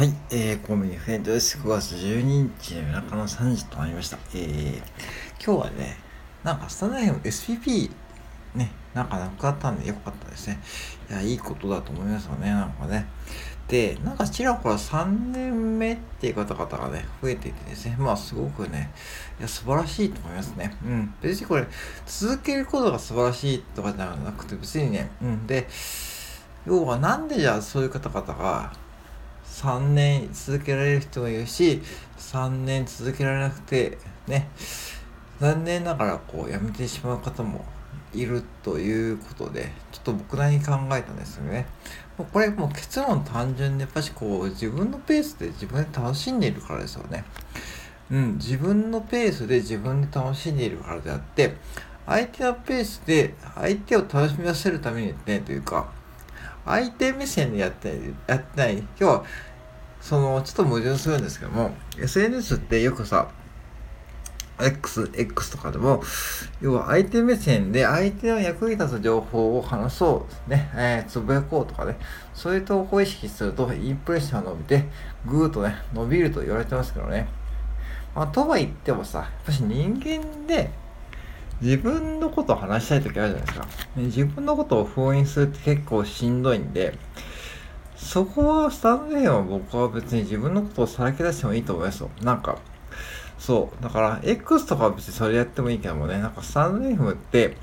はい、えー、コンビニフレンドです。9月12日の夜中の3時となりました。えー、今日はね、なんかスタンド FM SPP ね、なんかなくなったんでよかったですね。いや、いいことだと思いますよね、なんかね。で、なんかちらほら3年目っていう方々がね、増えていてですね、まあすごくね、いや、素晴らしいと思いますね。うん。別にこれ、続けることが素晴らしいとかじゃなくて、別にね、うん。で、要はなんでじゃあそういう方々が、3年続けられる人もいるし3年続けられなくてね残念ながらこう辞めてしまう方もいるということでちょっと僕なりに考えたんですよね。これもう結論単純でやっぱしこう自分のペースで自分で楽しんでいるからですよね。うん、自分のペースで自分で楽しんでいるからであって相手のペースで相手を楽しみ出せるためにねというか相手目線でやってやってない今日はその、ちょっと矛盾するんですけども、SNS ってよくさ、X、X とかでも、要は相手目線で相手の役に立つ情報を話そう、ね、えー、つぶやこうとかね、そういう投稿を意識すると、インプレッションが伸びて、ぐーっとね、伸びると言われてますけどね。まあ、とは言ってもさ、やっぱし人間で、自分のことを話したい時あるじゃないですか。自分のことを封印するって結構しんどいんで、そこはスタンド FM は僕は別に自分のことをさらけ出してもいいと思いますよ。なんか、そう。だから、X とかは別にそれやってもいいけどもね、なんかスタンド FM って、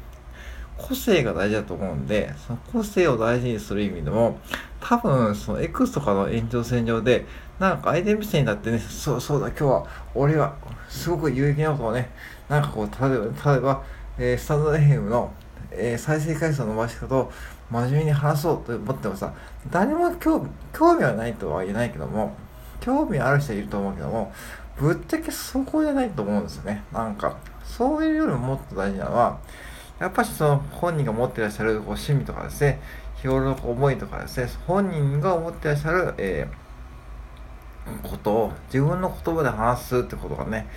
個性が大事だと思うんで、その個性を大事にする意味でも、多分、その X とかの延長線上で、なんか相手目線になってね、そうそうだ、今日は、俺は、すごく有益なことをね、なんかこう、例えば、例えば、えー、スタンド FM の、えー、再生回数の伸ばし方を真面目に話そうと思ってもさ、誰も興興味はないとは言えないけども、興味ある人いると思うけども、ぶっちゃけそこじゃないと思うんですよね。なんか、そういうよりももっと大事なのは、やっぱりその本人が持ってらっしゃるこう趣味とかですね、日頃の思いとかですね、本人が思ってらっしゃる、えー、ことを自分の言葉で話すってことがね、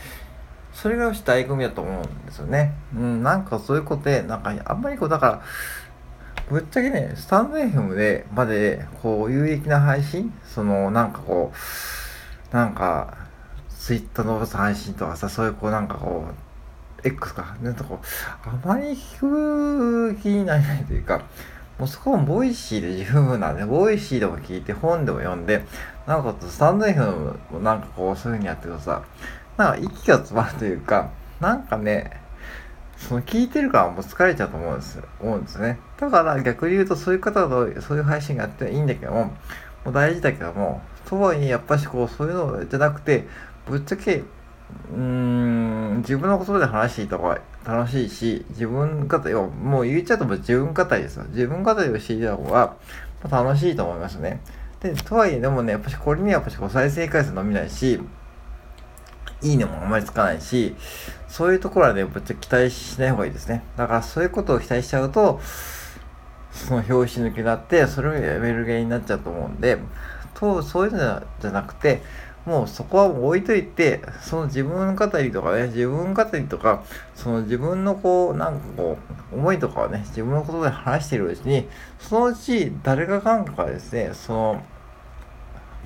それが醍醐味だと思うんですよね。うん、なんかそういうことで、なんかあんまりこう、だから、ぶっちゃけね、スタンド FM でまで、こう、有益な配信その、なんかこう、なんか、ツイッターの配信とかさ、そういうこう、なんかこう、X か、なんとこう、あまり聞く気になれないというか、もうそこも Voicy で十分なんで、 Voicy でも聞いて、本でも読んで、なんかスタンド FM もなんかこう、そういう風にやってるとさ、なんか息が詰まるというか、なんかね、その聞いてるからもう疲れちゃうと思うんです、思うんですね。だから逆に言うとそういう方とそういう配信があっていいんだけども、もう大事だけども、とはいえやっぱしこうそういうのじゃなくて、ぶっちゃけ、うーん、自分のことで話していた方が楽しいし、自分語りを、もう言っちゃうと自分語りですよ。自分語りをしていた方が楽しいと思いますね。で、とはいえでもね、やっぱしこれにはやっぱしこう再生回数伸びないし、いいねもあまりつかないし、そういうところはね、ぶっちゃ期待しない方がいいですね。だからそういうことを期待しちゃうと、その表紙抜きになって、それをやめる原因になっちゃうと思うんで、と、そういうのじゃなくて、もうそこは置いといて、その自分語りとかね、自分語りとか、その自分のこう、なんかこう、思いとかをね、自分のことで話しているうちに、そのうち誰がかんかですね、その、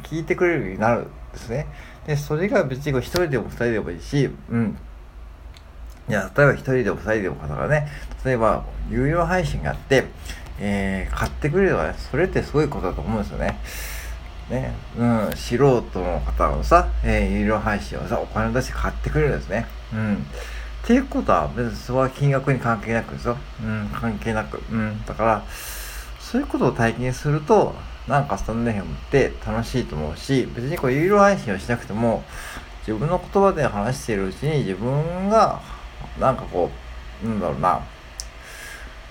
聞いてくれるようになるんですね。で、それが別に1人でも2人でもいいし、うん。いや、例えば1人でも2人でも方がね、例えば有料配信があって、えー、買ってくれれば、ね、それってすごいことだと思うんですよね。ね、うん、素人の方のさ、えー、有料配信をさ、お金出して買ってくれるんですね。うん。っていうことは、別にそれは金額に関係なくですよ。うん、関係なく。うん。だから、そういうことを体験すると、なんかスタンド FM って楽しいと思うし、別にこう有料配信をしなくても、自分の言葉で話しているうちに自分が、なんかこう、なんだろうな、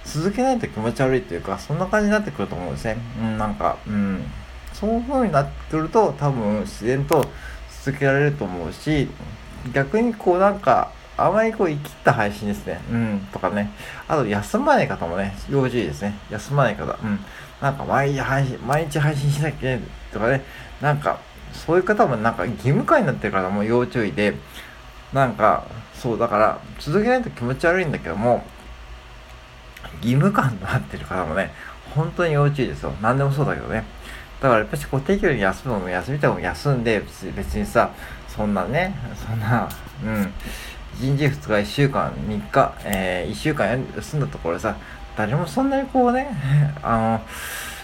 続けないと気持ち悪いというか、そんな感じになってくると思うんですね。うん、なんか、うん。そういう風になってくると、多分自然と続けられると思うし、逆にこうなんか、あまりこう生きった配信ですね。うん、とかね。あと、休まない方もね、要注意ですね。休まない方。うん。なんか毎日配信、毎日配信しなきゃとかね。なんか、そういう方もなんか義務化になってる方も要注意で、なんか、そう、だから、続けないと気持ち悪いんだけども、義務感となってる方もね、本当に要注意ですよ。何でもそうだけどね。だからやっぱしこう適度に休むのも休みたいも休んで別にさそんなねそんなうん。1日2日1週間3日、えー、1週間休んだところでさ誰もそんなにこうね あの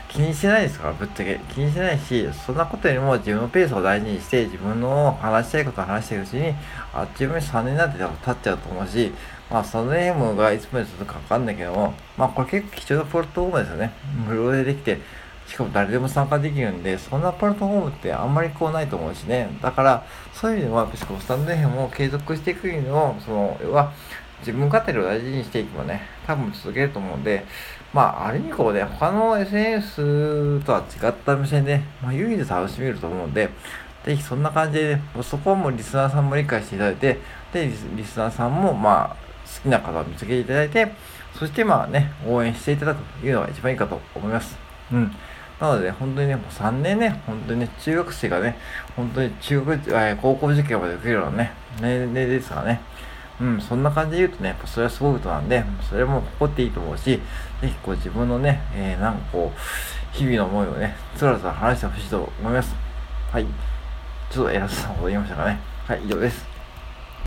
気にしてないですからぶっちゃけ。気にしてないしそんなことよりも自分のペースを大事にして自分の話したいことを話しているうちにあっちゅう間に3年なんて経っちゃうと思うしまあそのゲームがいつまで続くかわかんないけどもまあこれ結構貴重なプラットフォームですよね。無料でできてしかも誰でも参加できるんで、そんなプラットフォームってあんまりこうないと思うしね。だから、そういう意味では、しかもスタンド FM を継続していく意味でも、その、要は、自分語りを大事にしていけばね、多分続けると思うんで、まあ、ある意味こうね、他の SNS とは違った目線で、まあ、唯一楽しめると思うんで、ぜひそんな感じで、ね、そこはもうリスナーさんも理解していただいて、で、リスナーさんも、まあ、好きな方を見つけていただいて、そしてまあね、応援していただくというのが一番いいかと思います。うん。なので、本当にね、もう3年ね、本当にね、中学生がね、本当に中学、え高校受験まで受けるようなね、年齢ですからね。うん、そんな感じで言うとね、やっぱそれはすごいことなんで、それも誇っていいと思うし、ぜひこう自分のね、えー、なんかこう、日々の思いをね、つらつら話してほしいと思います。はい。ちょっと偉そうなこと言いましたかね。はい、以上です。